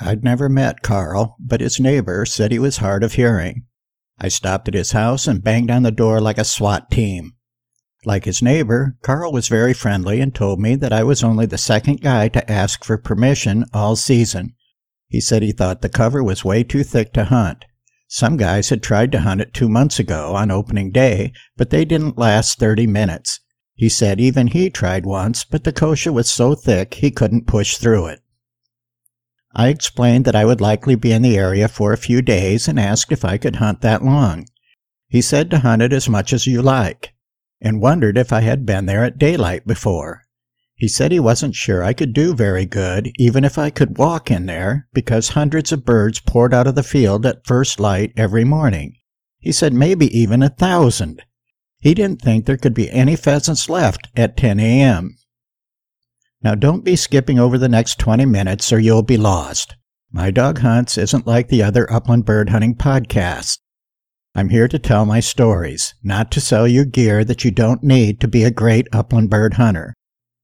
I'd never met Carl, but his neighbor said he was hard of hearing. I stopped at his house and banged on the door like a SWAT team. Like his neighbor, Carl was very friendly and told me that I was only the second guy to ask for permission all season. He said he thought the cover was way too thick to hunt. Some guys had tried to hunt it two months ago on opening day, but they didn't last 30 minutes. He said even he tried once, but the kochia was so thick he couldn't push through it. I explained that I would likely be in the area for a few days and asked if I could hunt that long. He said to hunt it as much as you like, and wondered if I had been there at daylight before. He said he wasn't sure I could do very good, even if I could walk in there, because hundreds of birds poured out of the field at first light every morning. He said maybe even a thousand. He didn't think there could be any pheasants left at 10 a.m. Now don't be skipping over the next 20 minutes or you'll be lost. My Dog Hunts isn't like the other upland bird hunting podcasts. I'm here to tell my stories, not to sell you gear that you don't need to be a great upland bird hunter.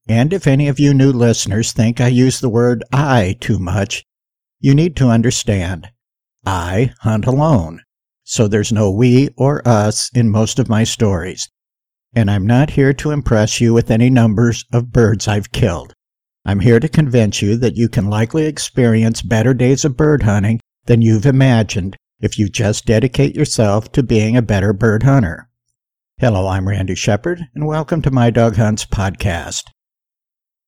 And if any of you new listeners think I use the word I too much, you need to understand. I hunt alone, so there's no we or us in most of my stories and I'm not here to impress you with any numbers of birds I've killed. I'm here to convince you that you can likely experience better days of bird hunting than you've imagined if you just dedicate yourself to being a better bird hunter. Hello, I'm Randy Shepard, and welcome to My Dog Hunts podcast.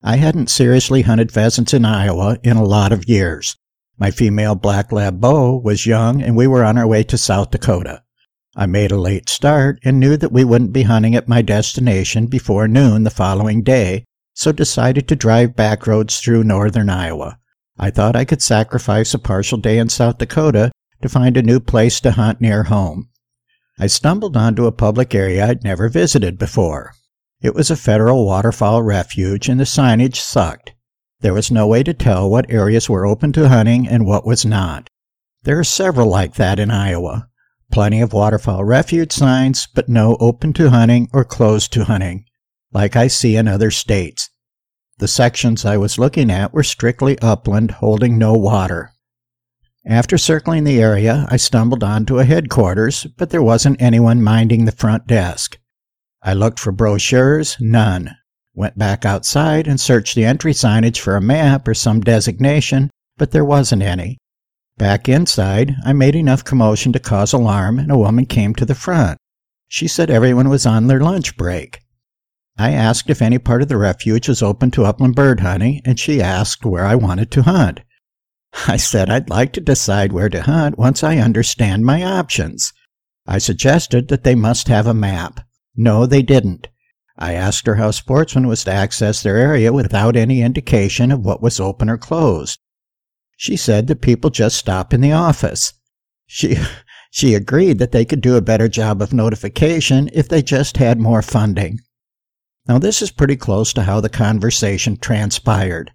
I hadn't seriously hunted pheasants in Iowa in a lot of years. My female black lab Bo was young, and we were on our way to South Dakota. I made a late start and knew that we wouldn't be hunting at my destination before noon the following day, so decided to drive back roads through northern Iowa. I thought I could sacrifice a partial day in South Dakota to find a new place to hunt near home. I stumbled onto a public area I'd never visited before. It was a federal waterfowl refuge and the signage sucked. There was no way to tell what areas were open to hunting and what was not. There are several like that in Iowa. Plenty of waterfowl refuge signs, but no open to hunting or closed to hunting, like I see in other states. The sections I was looking at were strictly upland, holding no water. After circling the area, I stumbled onto a headquarters, but there wasn't anyone minding the front desk. I looked for brochures, none. Went back outside and searched the entry signage for a map or some designation, but there wasn't any. Back inside, I made enough commotion to cause alarm, and a woman came to the front. She said everyone was on their lunch break. I asked if any part of the refuge was open to upland bird hunting, and she asked where I wanted to hunt. I said I'd like to decide where to hunt once I understand my options. I suggested that they must have a map. No, they didn't. I asked her how sportsmen was to access their area without any indication of what was open or closed. She said that people just stop in the office. She, she agreed that they could do a better job of notification if they just had more funding. Now, this is pretty close to how the conversation transpired.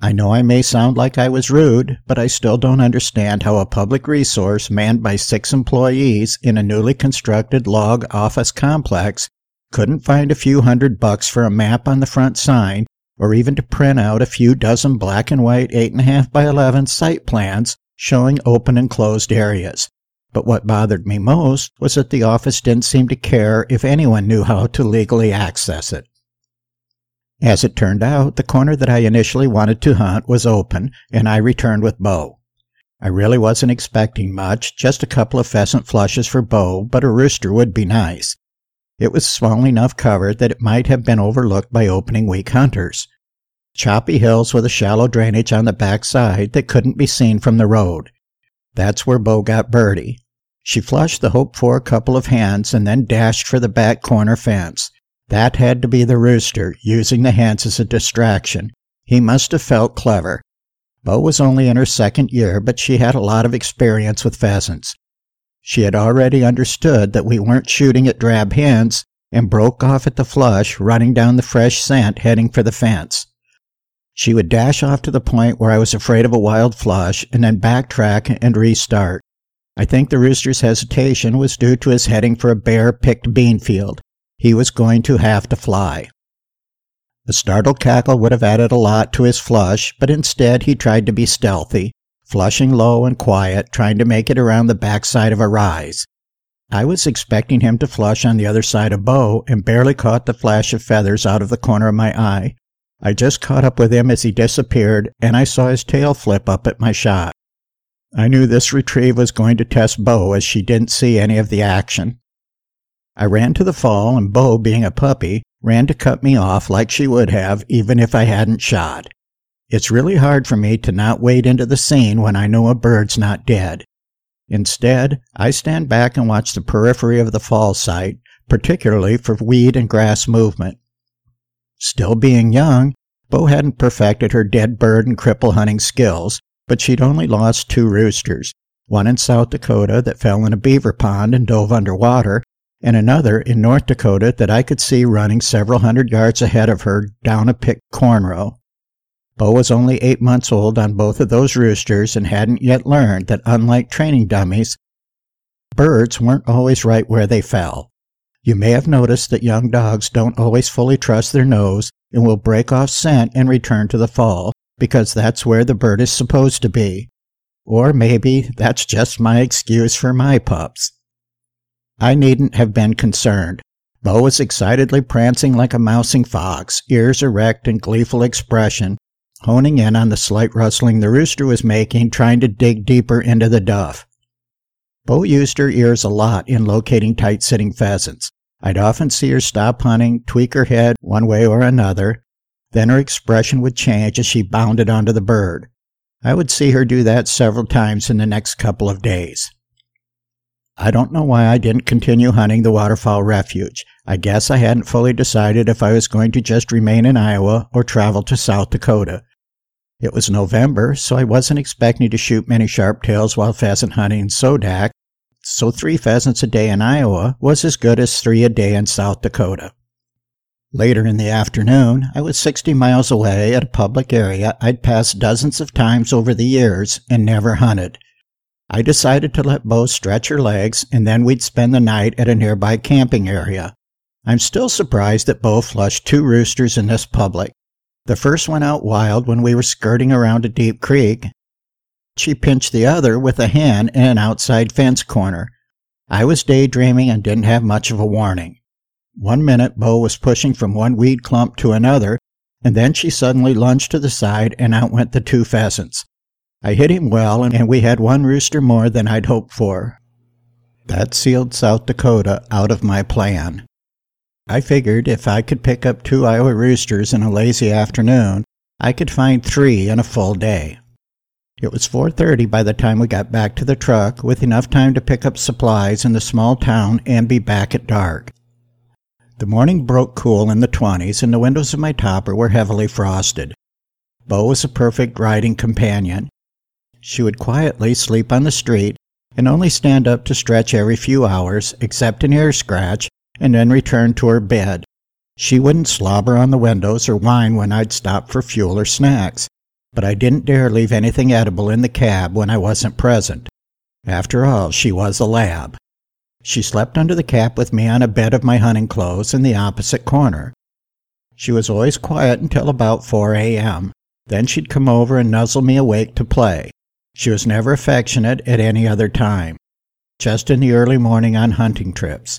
I know I may sound like I was rude, but I still don't understand how a public resource manned by six employees in a newly constructed log office complex couldn't find a few hundred bucks for a map on the front sign or even to print out a few dozen black and white 8.5 by 11 site plans showing open and closed areas. But what bothered me most was that the office didn't seem to care if anyone knew how to legally access it. As it turned out, the corner that I initially wanted to hunt was open, and I returned with Bo. I really wasn't expecting much, just a couple of pheasant flushes for Bo, but a rooster would be nice. It was small enough cover that it might have been overlooked by opening week hunters. Choppy hills with a shallow drainage on the back side that couldn't be seen from the road. That's where Bo got Birdie. She flushed the hoped for couple of hands and then dashed for the back corner fence. That had to be the rooster, using the hens as a distraction. He must have felt clever. Bo was only in her second year, but she had a lot of experience with pheasants. She had already understood that we weren't shooting at drab hens and broke off at the flush, running down the fresh scent, heading for the fence. She would dash off to the point where I was afraid of a wild flush and then backtrack and restart. I think the rooster's hesitation was due to his heading for a bare picked bean field. He was going to have to fly. A startled cackle would have added a lot to his flush, but instead he tried to be stealthy, flushing low and quiet, trying to make it around the backside of a rise. I was expecting him to flush on the other side of Bo and barely caught the flash of feathers out of the corner of my eye. I just caught up with him as he disappeared, and I saw his tail flip up at my shot. I knew this retrieve was going to test Bo as she didn't see any of the action. I ran to the fall, and Bo, being a puppy, ran to cut me off like she would have even if I hadn't shot. It's really hard for me to not wade into the scene when I know a bird's not dead. Instead, I stand back and watch the periphery of the fall site, particularly for weed and grass movement. Still being young, Bo hadn't perfected her dead bird and cripple hunting skills, but she'd only lost two roosters, one in South Dakota that fell in a beaver pond and dove underwater, and another in North Dakota that I could see running several hundred yards ahead of her down a picked corn row. Bo was only eight months old on both of those roosters and hadn't yet learned that unlike training dummies, birds weren't always right where they fell. You may have noticed that young dogs don't always fully trust their nose and will break off scent and return to the fall because that's where the bird is supposed to be. Or maybe that's just my excuse for my pups. I needn't have been concerned. Bo was excitedly prancing like a mousing fox, ears erect and gleeful expression, honing in on the slight rustling the rooster was making, trying to dig deeper into the duff. Bo used her ears a lot in locating tight sitting pheasants. I'd often see her stop hunting, tweak her head one way or another, then her expression would change as she bounded onto the bird. I would see her do that several times in the next couple of days. I don't know why I didn't continue hunting the waterfowl refuge. I guess I hadn't fully decided if I was going to just remain in Iowa or travel to South Dakota. It was November, so I wasn't expecting to shoot many sharptails while pheasant hunting in Sodak, so three pheasants a day in Iowa was as good as three a day in South Dakota. Later in the afternoon, I was 60 miles away at a public area I'd passed dozens of times over the years and never hunted. I decided to let Bo stretch her legs, and then we'd spend the night at a nearby camping area. I'm still surprised that Bo flushed two roosters in this public. The first went out wild when we were skirting around a deep creek. She pinched the other with a hen in an outside fence corner. I was daydreaming and didn't have much of a warning. One minute Bo was pushing from one weed clump to another, and then she suddenly lunged to the side and out went the two pheasants. I hit him well, and we had one rooster more than I'd hoped for. That sealed South Dakota out of my plan. I figured if I could pick up two Iowa roosters in a lazy afternoon, I could find three in a full day. It was 4:30 by the time we got back to the truck with enough time to pick up supplies in the small town and be back at dark. The morning broke cool in the 20s and the windows of my topper were heavily frosted. Bo was a perfect riding companion. She would quietly sleep on the street and only stand up to stretch every few hours, except an ear scratch, and then returned to her bed. She wouldn't slobber on the windows or whine when I'd stop for fuel or snacks, but I didn't dare leave anything edible in the cab when I wasn't present. After all, she was a lab. She slept under the cap with me on a bed of my hunting clothes in the opposite corner. She was always quiet until about 4 a.m. Then she'd come over and nuzzle me awake to play. She was never affectionate at any other time, just in the early morning on hunting trips.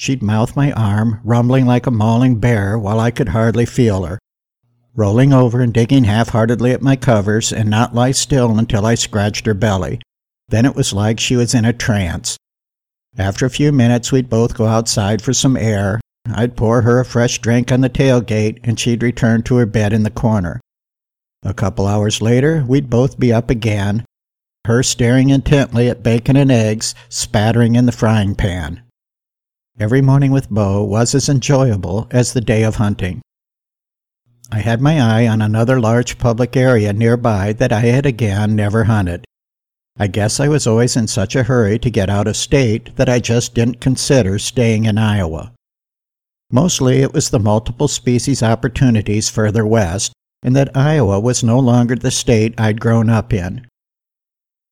She'd mouth my arm, rumbling like a mauling bear while I could hardly feel her, rolling over and digging half heartedly at my covers and not lie still until I scratched her belly. Then it was like she was in a trance. After a few minutes, we'd both go outside for some air. I'd pour her a fresh drink on the tailgate, and she'd return to her bed in the corner. A couple hours later, we'd both be up again, her staring intently at bacon and eggs spattering in the frying pan. Every morning with Bo was as enjoyable as the day of hunting. I had my eye on another large public area nearby that I had again never hunted. I guess I was always in such a hurry to get out of state that I just didn't consider staying in Iowa. Mostly it was the multiple species opportunities further west and that Iowa was no longer the state I'd grown up in.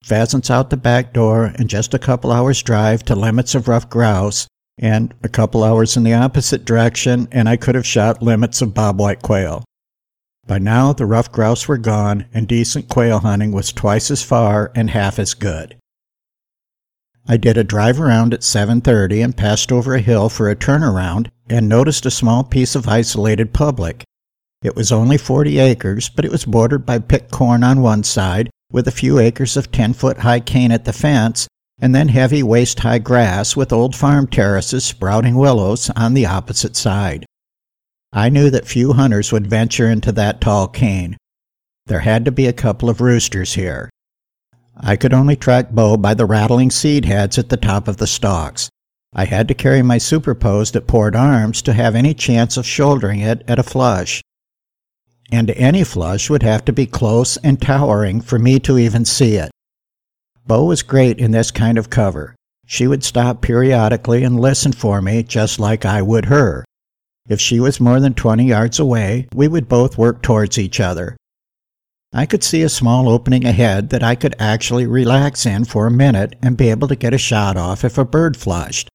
Pheasants out the back door and just a couple hours' drive to limits of ruffed grouse, and a couple hours in the opposite direction, and I could have shot limits of bobwhite quail. By now, the ruffed grouse were gone, and decent quail hunting was twice as far and half as good. I did a drive around at 7:30 and passed over a hill for a turnaround and noticed a small piece of isolated public. It was only 40 acres, but it was bordered by picked corn on one side with a few acres of 10-foot high cane at the fence and then heavy waist-high grass with old farm terraces sprouting willows on the opposite side. I knew that few hunters would venture into that tall cane. There had to be a couple of roosters here. I could only track Bo by the rattling seed heads at the top of the stalks. I had to carry my superposed at port arms to have any chance of shouldering it at a flush. And any flush would have to be close and towering for me to even see it. Bo was great in this kind of cover. She would stop periodically and listen for me just like I would her. If she was more than 20 yards away, we would both work towards each other. I could see a small opening ahead that I could actually relax in for a minute and be able to get a shot off if a bird flushed.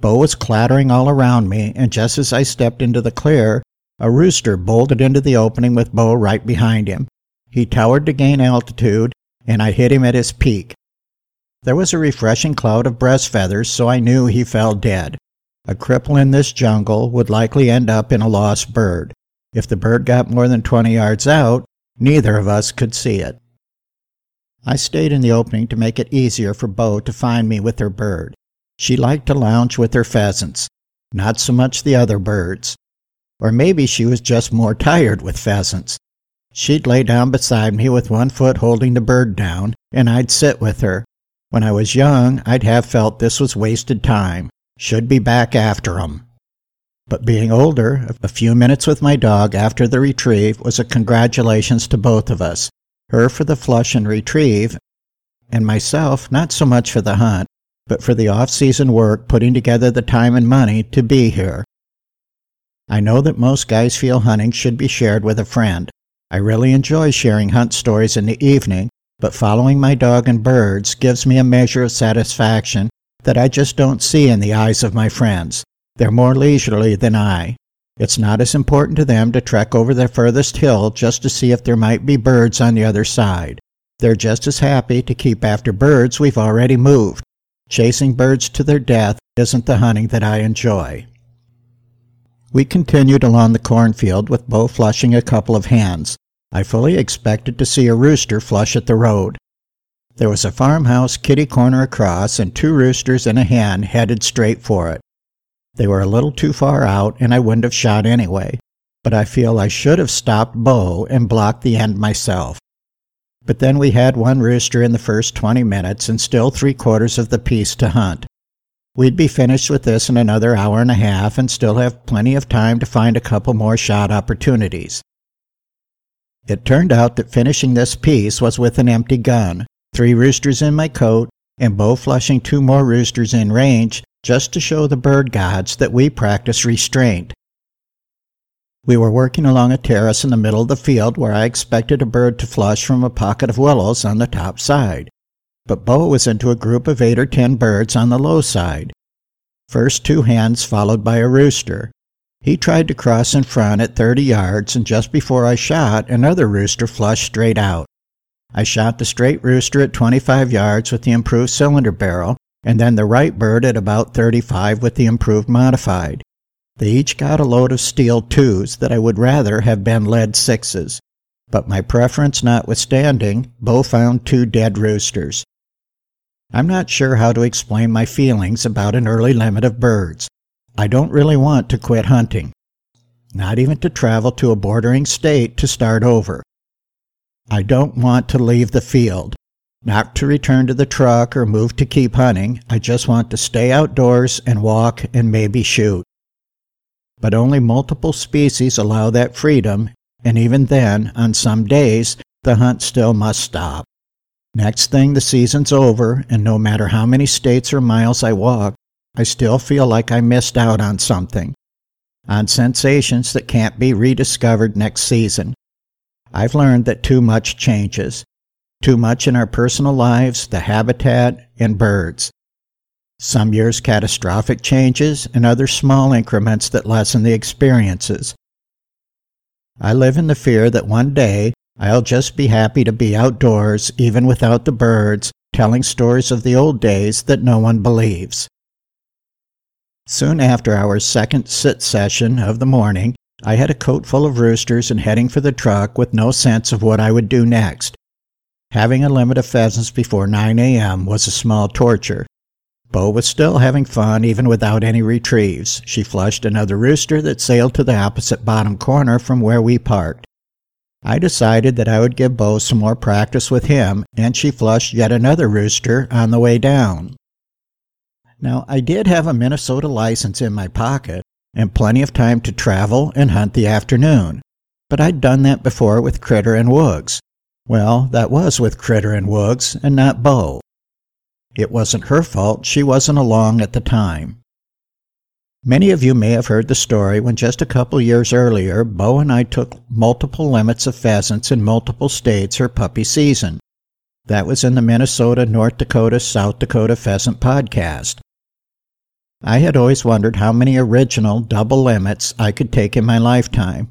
Bo was clattering all around me, and just as I stepped into the clear, a rooster bolted into the opening with Bo right behind him. He towered to gain altitude, and I hit him at his peak. There was a refreshing cloud of breast feathers, so I knew he fell dead. A cripple in this jungle would likely end up in a lost bird. If the bird got more than 20 yards out, Neither of us could see it. I stayed in the opening to make it easier for Bo to find me with her bird. She liked to lounge with her pheasants, not so much the other birds. Or maybe she was just more tired with pheasants. She'd lay down beside me with one foot holding the bird down, and I'd sit with her. When I was young, I'd have felt this was wasted time. Should be back after 'em. But being older, a few minutes with my dog after the retrieve was a congratulations to both of us. Her for the flush and retrieve, and myself not so much for the hunt, but for the off season work putting together the time and money to be here. I know that most guys feel hunting should be shared with a friend. I really enjoy sharing hunt stories in the evening, but following my dog and birds gives me a measure of satisfaction that I just don't see in the eyes of my friends. They're more leisurely than I. It's not as important to them to trek over the furthest hill just to see if there might be birds on the other side. They're just as happy to keep after birds we've already moved. Chasing birds to their death isn't the hunting that I enjoy. We continued along the cornfield with Bo flushing a couple of hens. I fully expected to see a rooster flush at the road. There was a farmhouse kitty corner across, and two roosters and a hen headed straight for it. They were a little too far out, and I wouldn't have shot anyway, but I feel I should have stopped Bo and blocked the end myself. But then we had one rooster in the first 20 minutes and still three quarters of the piece to hunt. We'd be finished with this in another hour and a half and still have plenty of time to find a couple more shot opportunities. It turned out that finishing this piece was with an empty gun, three roosters in my coat, and Bo flushing two more roosters in range just to show the bird gods that we practice restraint. We were working along a terrace in the middle of the field where I expected a bird to flush from a pocket of willows on the top side. But Bo was into a group of eight or ten birds on the low side. First two hens followed by a rooster. He tried to cross in front at 30 yards, and just before I shot, another rooster flushed straight out. I shot the straight rooster at 25 yards with the improved cylinder barrel, and then the right bird at about 35 with the improved modified. They each got a load of steel twos that I would rather have been lead sixes. But my preference notwithstanding, Bo found two dead roosters. I'm not sure how to explain my feelings about an early limit of birds. I don't really want to quit hunting. Not even to travel to a bordering state to start over. I don't want to leave the field. Not to return to the truck or move to keep hunting. I just want to stay outdoors and walk and maybe shoot. But only multiple species allow that freedom, and even then, on some days, the hunt still must stop. Next thing the season's over, and no matter how many states or miles I walk, I still feel like I missed out on something. On sensations that can't be rediscovered next season. I've learned that too much changes too much in our personal lives, the habitat, and birds. Some years catastrophic changes, and other small increments that lessen the experiences. I live in the fear that one day I'll just be happy to be outdoors, even without the birds, telling stories of the old days that no one believes. Soon after our second sit session of the morning, I had a coat full of roosters and heading for the truck with no sense of what I would do next. Having a limit of pheasants before 9 a.m. was a small torture. Bo was still having fun even without any retrieves. She flushed another rooster that sailed to the opposite bottom corner from where we parked. I decided that I would give Bo some more practice with him, and she flushed yet another rooster on the way down. Now, I did have a Minnesota license in my pocket and plenty of time to travel and hunt the afternoon, but I'd done that before with Critter and Woogs. Well, that was with Critter and Woogs, and not Bo. It wasn't her fault she wasn't along at the time. Many of you may have heard the story when just a couple years earlier, Bo and I took multiple limits of pheasants in multiple states her puppy season. That was in the Minnesota, North Dakota, South Dakota Pheasant podcast. I had always wondered how many original double limits I could take in my lifetime.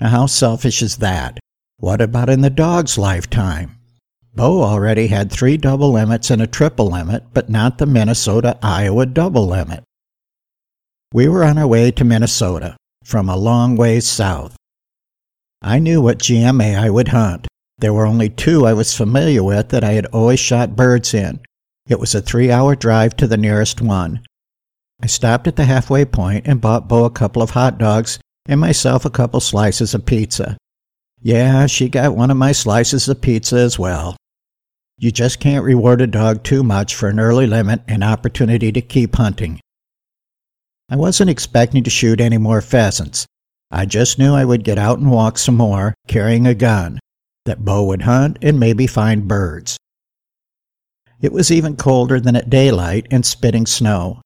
Now, how selfish is that? What about in the dog's lifetime? Bo already had three double limits and a triple limit, but not the Minnesota Iowa double limit. We were on our way to Minnesota, from a long ways south. I knew what GMA I would hunt. There were only two I was familiar with that I had always shot birds in. It was a three hour drive to the nearest one. I stopped at the halfway point and bought Bo a couple of hot dogs and myself a couple slices of pizza. Yeah, she got one of my slices of pizza as well. You just can't reward a dog too much for an early limit and opportunity to keep hunting. I wasn't expecting to shoot any more pheasants. I just knew I would get out and walk some more, carrying a gun, that Bo would hunt and maybe find birds. It was even colder than at daylight and spitting snow.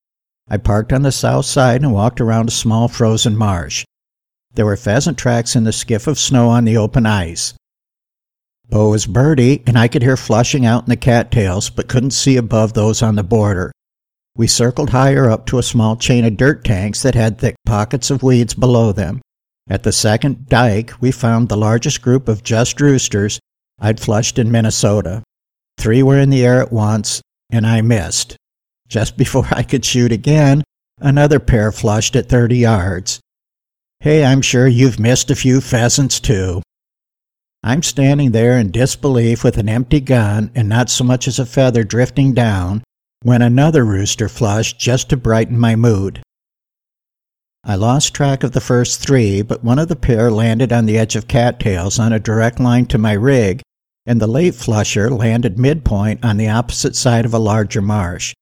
I parked on the south side and walked around a small frozen marsh. There were pheasant tracks in the skiff of snow on the open ice. Bo was birdie, and I could hear flushing out in the cattails, but couldn't see above those on the border. We circled higher up to a small chain of dirt tanks that had thick pockets of weeds below them. At the second dike, we found the largest group of just roosters I'd flushed in Minnesota. Three were in the air at once, and I missed. Just before I could shoot again, another pair flushed at 30 yards. Hey, I'm sure you've missed a few pheasants too. I'm standing there in disbelief with an empty gun and not so much as a feather drifting down when another rooster flushed just to brighten my mood. I lost track of the first three, but one of the pair landed on the edge of cattails on a direct line to my rig, and the late flusher landed midpoint on the opposite side of a larger marsh.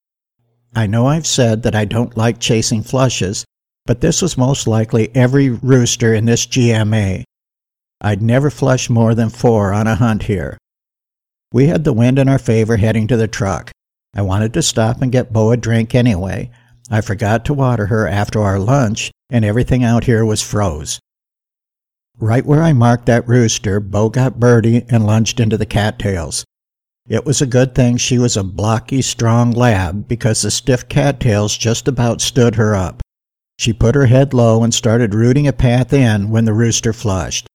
I know I've said that I don't like chasing flushes, but this was most likely every rooster in this GMA. I'd never flush more than four on a hunt here. We had the wind in our favor heading to the truck. I wanted to stop and get Bo a drink anyway. I forgot to water her after our lunch, and everything out here was froze. Right where I marked that rooster, Bo got Birdie and lunged into the cattails. It was a good thing she was a blocky, strong lab because the stiff cattails just about stood her up. She put her head low and started rooting a path in when the rooster flushed.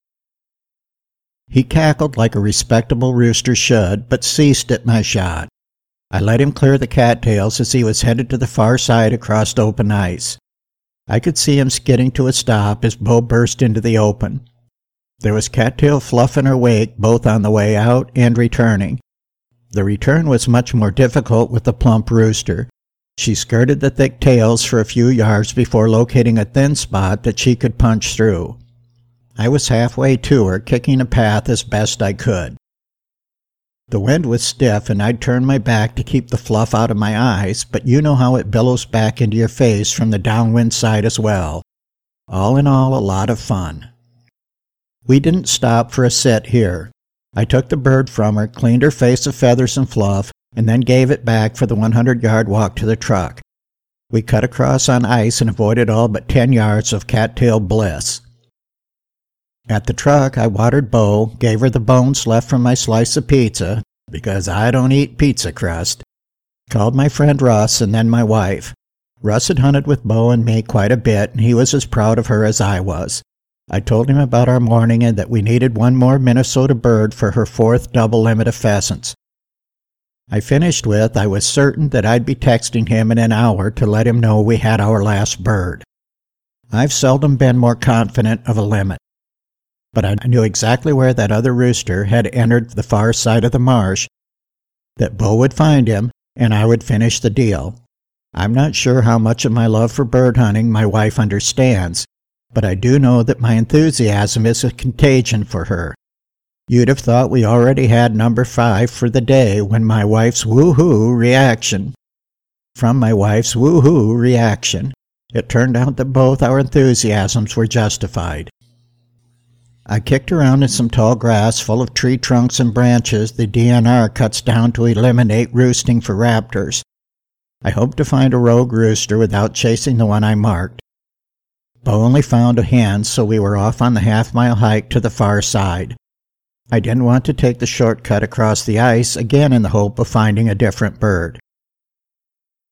He cackled like a respectable rooster should, but ceased at my shot. I let him clear the cattails as he was headed to the far side across open ice. I could see him skidding to a stop as Bo burst into the open. There was cattail fluff in her wake both on the way out and returning. The return was much more difficult with the plump rooster. She skirted the thick tails for a few yards before locating a thin spot that she could punch through. I was halfway to her, kicking a path as best I could. The wind was stiff, and I'd turned my back to keep the fluff out of my eyes, but you know how it billows back into your face from the downwind side as well. All in all, a lot of fun. We didn't stop for a sit here. I took the bird from her, cleaned her face of feathers and fluff, and then gave it back for the 100 yard walk to the truck. We cut across on ice and avoided all but 10 yards of cattail bliss. At the truck, I watered Bo, gave her the bones left from my slice of pizza, because I don't eat pizza crust. Called my friend Russ and then my wife. Russ had hunted with Bo and me quite a bit, and he was as proud of her as I was. I told him about our morning and that we needed one more Minnesota bird for her fourth double limit of pheasants. I finished with, I was certain that I'd be texting him in an hour to let him know we had our last bird. I've seldom been more confident of a limit. But I knew exactly where that other rooster had entered the far side of the marsh, that Bo would find him, and I would finish the deal. I'm not sure how much of my love for bird hunting my wife understands, but I do know that my enthusiasm is a contagion for her. You'd have thought we already had number five for the day when my wife's woohoo reaction. From my wife's woohoo reaction, it turned out that both our enthusiasms were justified. I kicked around in some tall grass full of tree trunks and branches the DNR cuts down to eliminate roosting for raptors. I hoped to find a rogue rooster without chasing the one I marked. Bo only found a hen, so we were off on the half mile hike to the far side. I didn't want to take the shortcut across the ice again in the hope of finding a different bird.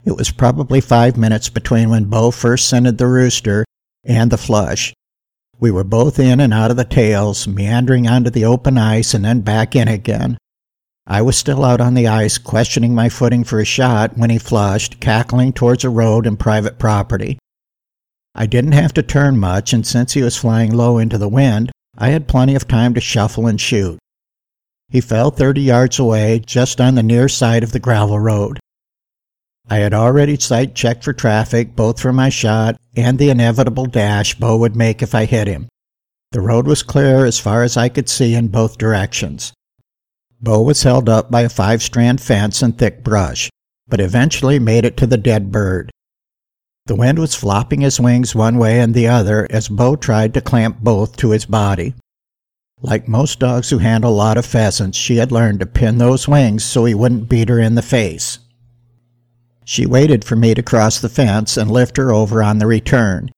It was probably five minutes between when Bo first scented the rooster and the flush. We were both in and out of the tails, meandering onto the open ice and then back in again. I was still out on the ice, questioning my footing for a shot when he flushed, cackling towards a road and private property. I didn't have to turn much, and since he was flying low into the wind, I had plenty of time to shuffle and shoot. He fell 30 yards away, just on the near side of the gravel road. I had already sight checked for traffic, both for my shot and the inevitable dash Bo would make if I hit him. The road was clear as far as I could see in both directions. Bo was held up by a five strand fence and thick brush, but eventually made it to the dead bird. The wind was flopping his wings one way and the other as Bo tried to clamp both to his body. Like most dogs who handle a lot of pheasants, she had learned to pin those wings so he wouldn't beat her in the face. She waited for me to cross the fence and lift her over on the return.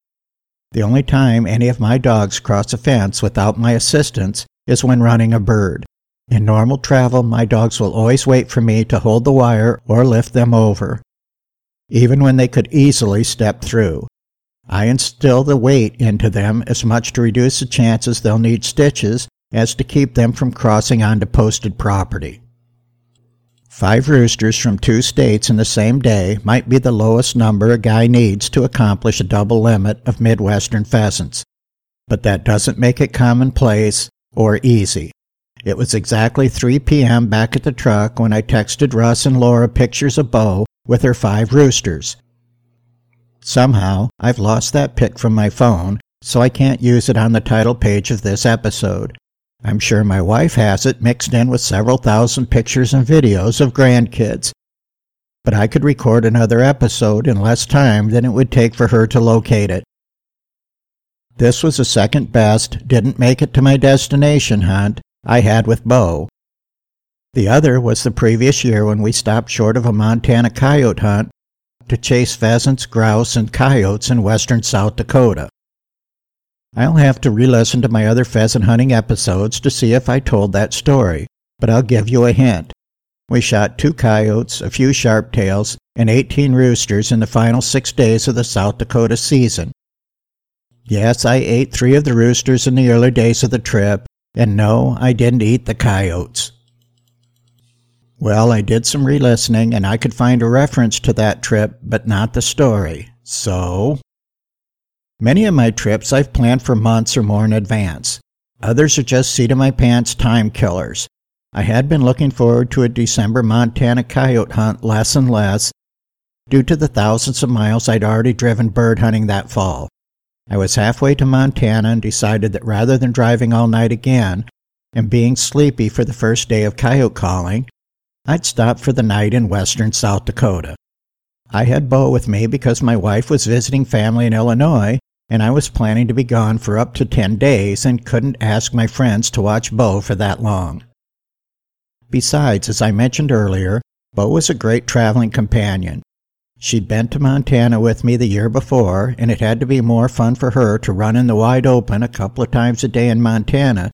The only time any of my dogs cross a fence without my assistance is when running a bird. In normal travel, my dogs will always wait for me to hold the wire or lift them over even when they could easily step through. I instill the weight into them as much to reduce the chances they'll need stitches as to keep them from crossing onto posted property. Five roosters from two states in the same day might be the lowest number a guy needs to accomplish a double limit of Midwestern pheasants, but that doesn't make it commonplace or easy. It was exactly 3 p.m. back at the truck when I texted Russ and Laura pictures of Bo with her five roosters. Somehow, I've lost that pic from my phone, so I can't use it on the title page of this episode. I'm sure my wife has it mixed in with several thousand pictures and videos of grandkids. But I could record another episode in less time than it would take for her to locate it. This was the second best, didn't make it to my destination hunt I had with Bo, the other was the previous year when we stopped short of a Montana coyote hunt to chase pheasants, grouse, and coyotes in western South Dakota. I'll have to re listen to my other pheasant hunting episodes to see if I told that story, but I'll give you a hint. We shot two coyotes, a few sharptails, and 18 roosters in the final six days of the South Dakota season. Yes, I ate three of the roosters in the early days of the trip, and no, I didn't eat the coyotes. Well, I did some re listening and I could find a reference to that trip, but not the story. So. Many of my trips I've planned for months or more in advance. Others are just seat of my pants time killers. I had been looking forward to a December Montana coyote hunt less and less due to the thousands of miles I'd already driven bird hunting that fall. I was halfway to Montana and decided that rather than driving all night again and being sleepy for the first day of coyote calling, I'd stop for the night in western South Dakota. I had Bo with me because my wife was visiting family in Illinois, and I was planning to be gone for up to 10 days and couldn't ask my friends to watch Bo for that long. Besides, as I mentioned earlier, Bo was a great traveling companion. She'd been to Montana with me the year before, and it had to be more fun for her to run in the wide open a couple of times a day in Montana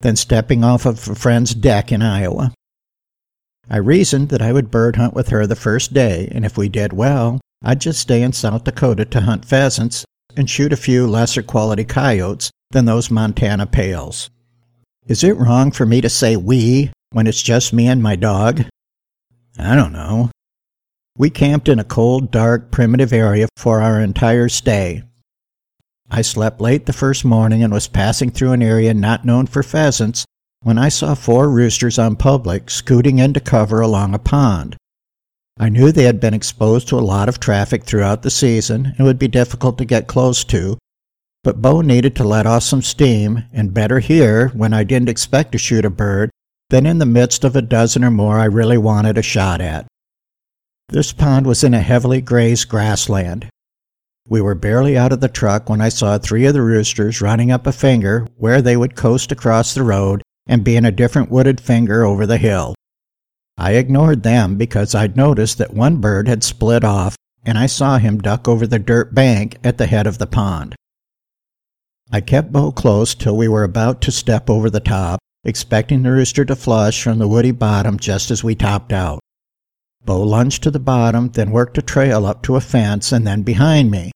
than stepping off of a friend's deck in Iowa. I reasoned that I would bird hunt with her the first day, and if we did well, I'd just stay in South Dakota to hunt pheasants and shoot a few lesser quality coyotes than those Montana pails. Is it wrong for me to say we when it's just me and my dog? I don't know. We camped in a cold, dark, primitive area for our entire stay. I slept late the first morning and was passing through an area not known for pheasants when I saw four roosters on public scooting into cover along a pond. I knew they had been exposed to a lot of traffic throughout the season and would be difficult to get close to, but Bo needed to let off some steam, and better here, when I didn't expect to shoot a bird, than in the midst of a dozen or more I really wanted a shot at. This pond was in a heavily grazed grassland. We were barely out of the truck when I saw three of the roosters running up a finger where they would coast across the road and being a different wooded finger over the hill. I ignored them because I'd noticed that one bird had split off and I saw him duck over the dirt bank at the head of the pond. I kept Bo close till we were about to step over the top, expecting the rooster to flush from the woody bottom just as we topped out. Bo lunged to the bottom, then worked a trail up to a fence and then behind me.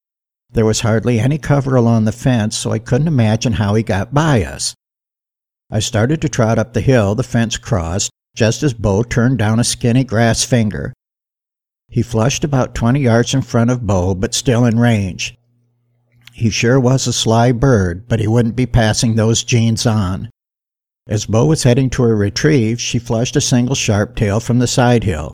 There was hardly any cover along the fence, so I couldn't imagine how he got by us. I started to trot up the hill the fence crossed, just as Bo turned down a skinny grass finger. He flushed about 20 yards in front of Bo, but still in range. He sure was a sly bird, but he wouldn't be passing those genes on. As Bo was heading to her retrieve, she flushed a single sharp tail from the side hill.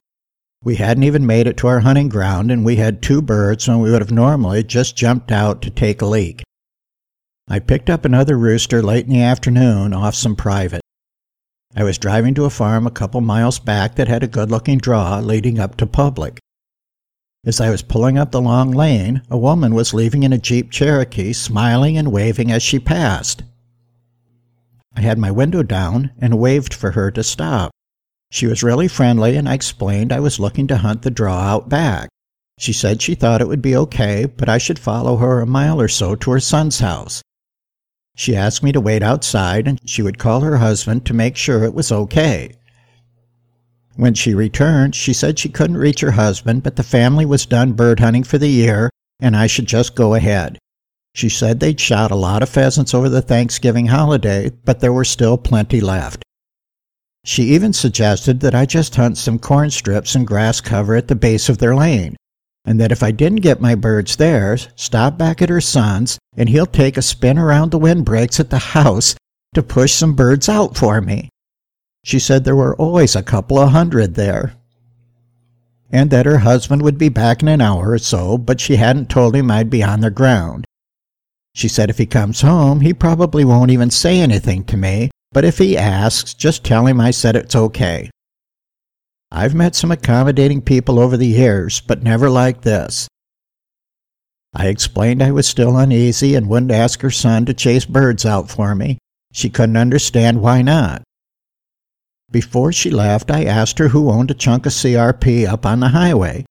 We hadn't even made it to our hunting ground, and we had two birds when we would have normally just jumped out to take a leak. I picked up another rooster late in the afternoon off some private. I was driving to a farm a couple miles back that had a good looking draw leading up to public. As I was pulling up the long lane, a woman was leaving in a Jeep Cherokee, smiling and waving as she passed. I had my window down and waved for her to stop. She was really friendly, and I explained I was looking to hunt the draw out back. She said she thought it would be okay, but I should follow her a mile or so to her son's house. She asked me to wait outside and she would call her husband to make sure it was okay. When she returned, she said she couldn't reach her husband, but the family was done bird hunting for the year and I should just go ahead. She said they'd shot a lot of pheasants over the Thanksgiving holiday, but there were still plenty left. She even suggested that I just hunt some corn strips and grass cover at the base of their lane and that if I didn't get my birds there, stop back at her son's and he'll take a spin around the windbreaks at the house to push some birds out for me. She said there were always a couple of hundred there. And that her husband would be back in an hour or so, but she hadn't told him I'd be on the ground. She said if he comes home, he probably won't even say anything to me, but if he asks, just tell him I said it's okay. I've met some accommodating people over the years, but never like this. I explained I was still uneasy and wouldn't ask her son to chase birds out for me. She couldn't understand why not. Before she left, I asked her who owned a chunk of CRP up on the highway.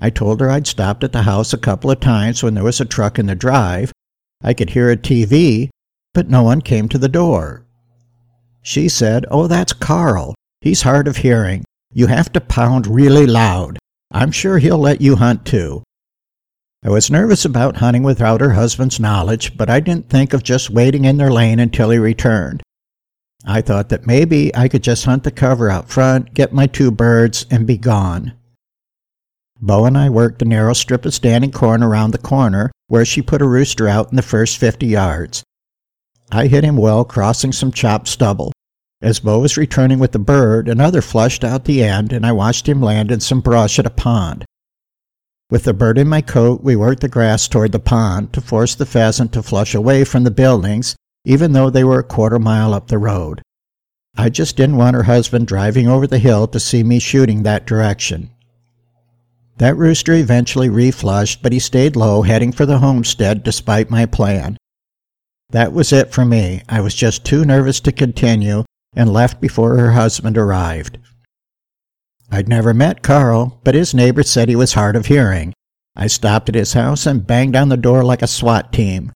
I told her I'd stopped at the house a couple of times when there was a truck in the drive. I could hear a TV, but no one came to the door. She said, Oh, that's Carl. He's hard of hearing. You have to pound really loud. I'm sure he'll let you hunt too. I was nervous about hunting without her husband's knowledge, but I didn't think of just waiting in their lane until he returned. I thought that maybe I could just hunt the cover out front, get my two birds, and be gone. Bo and I worked the narrow strip of standing corn around the corner, where she put a rooster out in the first fifty yards. I hit him well, crossing some chopped stubble. As Bo was returning with the bird, another flushed out the end, and I watched him land in some brush at a pond. With the bird in my coat, we worked the grass toward the pond to force the pheasant to flush away from the buildings, even though they were a quarter mile up the road. I just didn't want her husband driving over the hill to see me shooting that direction. That rooster eventually reflushed, but he stayed low, heading for the homestead despite my plan. That was it for me. I was just too nervous to continue, and left before her husband arrived. I'd never met Carl, but his neighbor said he was hard of hearing. I stopped at his house and banged on the door like a SWAT team.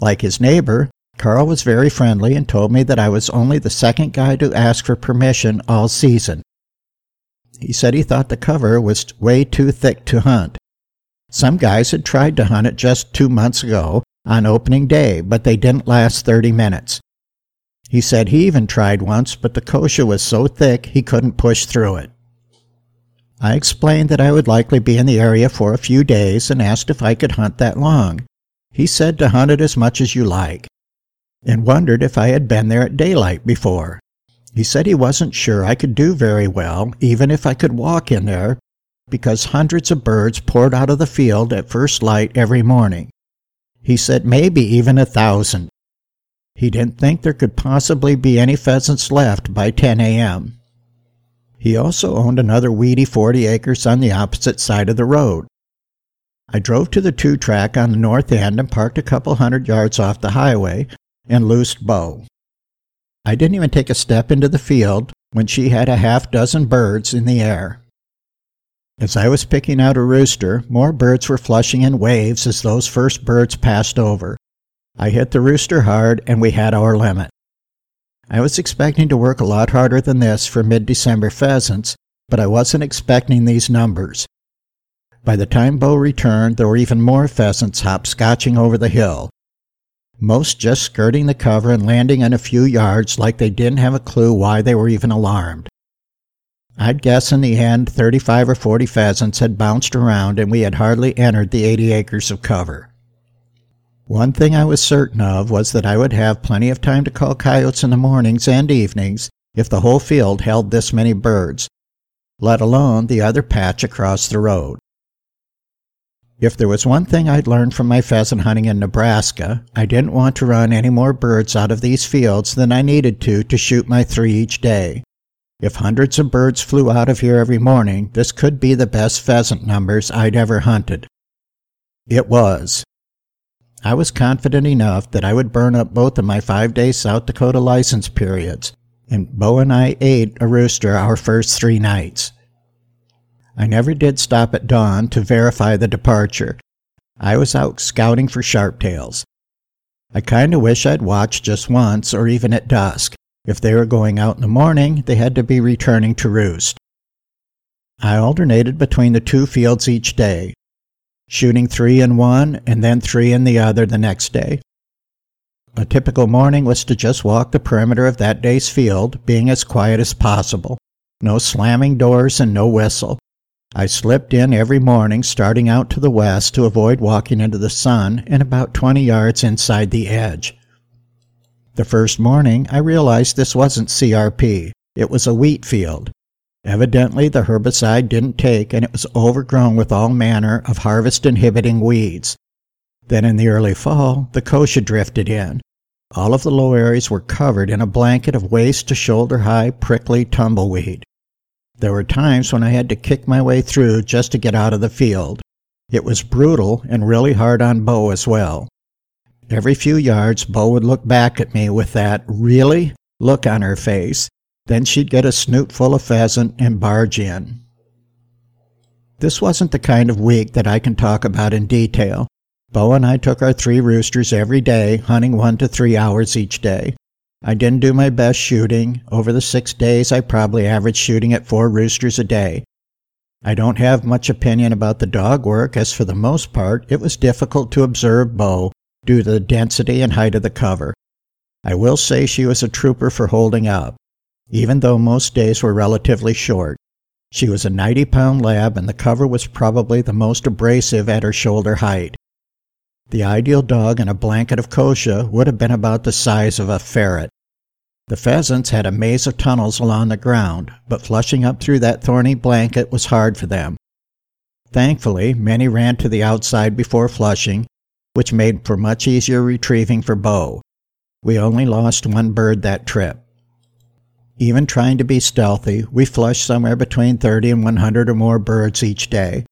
Like his neighbor, Carl was very friendly and told me that I was only the second guy to ask for permission all season. He said he thought the cover was way too thick to hunt. Some guys had tried to hunt it just two months ago, on opening day, but they didn't last 30 minutes. He said he even tried once, but the kochia was so thick he couldn't push through it. I explained that I would likely be in the area for a few days and asked if I could hunt that long. He said to hunt it as much as you like, and wondered if I had been there at daylight before. He said he wasn't sure I could do very well, even if I could walk in there, because hundreds of birds poured out of the field at first light every morning. He said maybe even a thousand. He didn't think there could possibly be any pheasants left by 10 a.m. He also owned another weedy 40 acres on the opposite side of the road. I drove to the two track on the north end and parked a couple hundred yards off the highway and loosed Bo. I didn't even take a step into the field when she had a half dozen birds in the air. As I was picking out a rooster, more birds were flushing in waves as those first birds passed over. I hit the rooster hard and we had our limit. I was expecting to work a lot harder than this for mid December pheasants, but I wasn't expecting these numbers. By the time Bo returned, there were even more pheasants hopscotching over the hill, most just skirting the cover and landing in a few yards like they didn't have a clue why they were even alarmed. I'd guess in the end 35 or 40 pheasants had bounced around and we had hardly entered the 80 acres of cover. One thing I was certain of was that I would have plenty of time to call coyotes in the mornings and evenings if the whole field held this many birds, let alone the other patch across the road. If there was one thing I'd learned from my pheasant hunting in Nebraska, I didn't want to run any more birds out of these fields than I needed to to shoot my three each day. If hundreds of birds flew out of here every morning, this could be the best pheasant numbers I'd ever hunted. It was. I was confident enough that I would burn up both of my five day South Dakota license periods, and Bo and I ate a rooster our first three nights. I never did stop at dawn to verify the departure. I was out scouting for sharptails. I kinda wish I'd watched just once or even at dusk. If they were going out in the morning, they had to be returning to roost. I alternated between the two fields each day, shooting three in one and then three in the other the next day. A typical morning was to just walk the perimeter of that day's field, being as quiet as possible. No slamming doors and no whistle. I slipped in every morning, starting out to the west to avoid walking into the sun and about 20 yards inside the edge. The first morning, I realized this wasn't CRP. It was a wheat field. Evidently, the herbicide didn't take and it was overgrown with all manner of harvest inhibiting weeds. Then in the early fall, the kochia drifted in. All of the low areas were covered in a blanket of waist to shoulder high prickly tumbleweed. There were times when I had to kick my way through just to get out of the field. It was brutal and really hard on Bo as well. Every few yards, Bo would look back at me with that really look on her face. Then she'd get a snoot full of pheasant and barge in. This wasn't the kind of week that I can talk about in detail. Bo and I took our three roosters every day, hunting one to three hours each day. I didn't do my best shooting. Over the six days, I probably averaged shooting at four roosters a day. I don't have much opinion about the dog work, as for the most part, it was difficult to observe Bo due to the density and height of the cover. I will say she was a trooper for holding up, even though most days were relatively short. She was a 90 pound lab, and the cover was probably the most abrasive at her shoulder height. The ideal dog in a blanket of kochia would have been about the size of a ferret. The pheasants had a maze of tunnels along the ground, but flushing up through that thorny blanket was hard for them. Thankfully, many ran to the outside before flushing, which made for much easier retrieving for Bo. We only lost one bird that trip. Even trying to be stealthy, we flushed somewhere between 30 and 100 or more birds each day.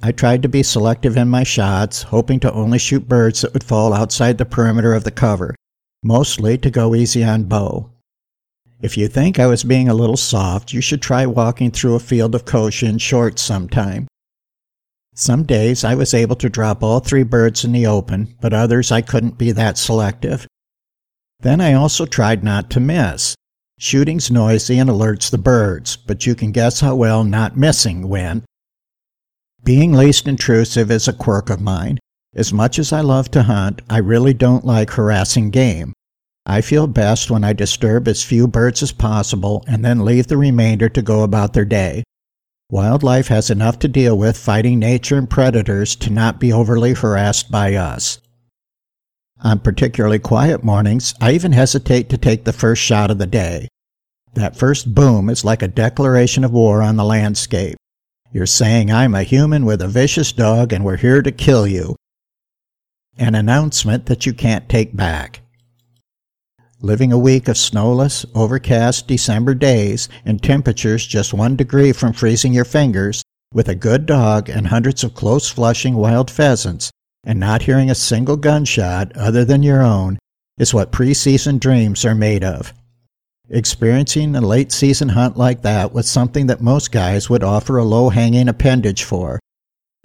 I tried to be selective in my shots, hoping to only shoot birds that would fall outside the perimeter of the cover, mostly to go easy on Bo. If you think I was being a little soft, you should try walking through a field of kochia in shorts sometime. Some days I was able to drop all three birds in the open, but others I couldn't be that selective. Then I also tried not to miss. Shooting's noisy and alerts the birds, but you can guess how well not missing went. Being least intrusive is a quirk of mine. As much as I love to hunt, I really don't like harassing game. I feel best when I disturb as few birds as possible and then leave the remainder to go about their day. Wildlife has enough to deal with fighting nature and predators to not be overly harassed by us. On particularly quiet mornings, I even hesitate to take the first shot of the day. That first boom is like a declaration of war on the landscape. You're saying I'm a human with a vicious dog and we're here to kill you. An announcement that you can't take back. Living a week of snowless, overcast December days and temperatures just one degree from freezing your fingers, with a good dog and hundreds of close flushing wild pheasants, and not hearing a single gunshot other than your own, is what preseason dreams are made of. Experiencing a late season hunt like that was something that most guys would offer a low hanging appendage for.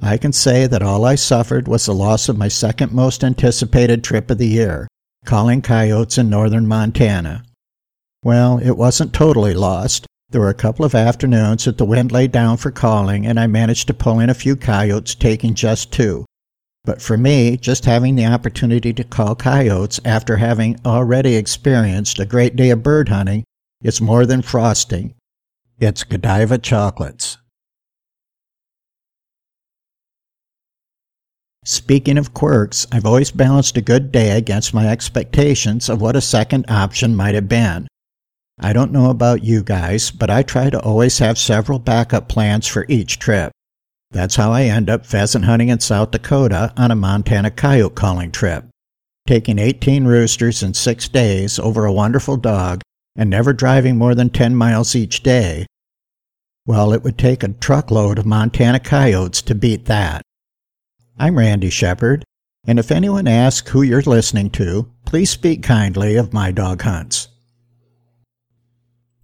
I can say that all I suffered was the loss of my second most anticipated trip of the year, calling coyotes in northern Montana. Well, it wasn't totally lost. There were a couple of afternoons that the wind lay down for calling, and I managed to pull in a few coyotes, taking just two. But for me, just having the opportunity to call coyotes after having already experienced a great day of bird hunting is more than frosting. It's Godiva chocolates. Speaking of quirks, I've always balanced a good day against my expectations of what a second option might have been. I don't know about you guys, but I try to always have several backup plans for each trip. That's how I end up pheasant hunting in South Dakota on a Montana coyote calling trip, taking 18 roosters in six days over a wonderful dog and never driving more than 10 miles each day. Well, it would take a truckload of Montana coyotes to beat that. I'm Randy Shepard, and if anyone asks who you're listening to, please speak kindly of my dog hunts.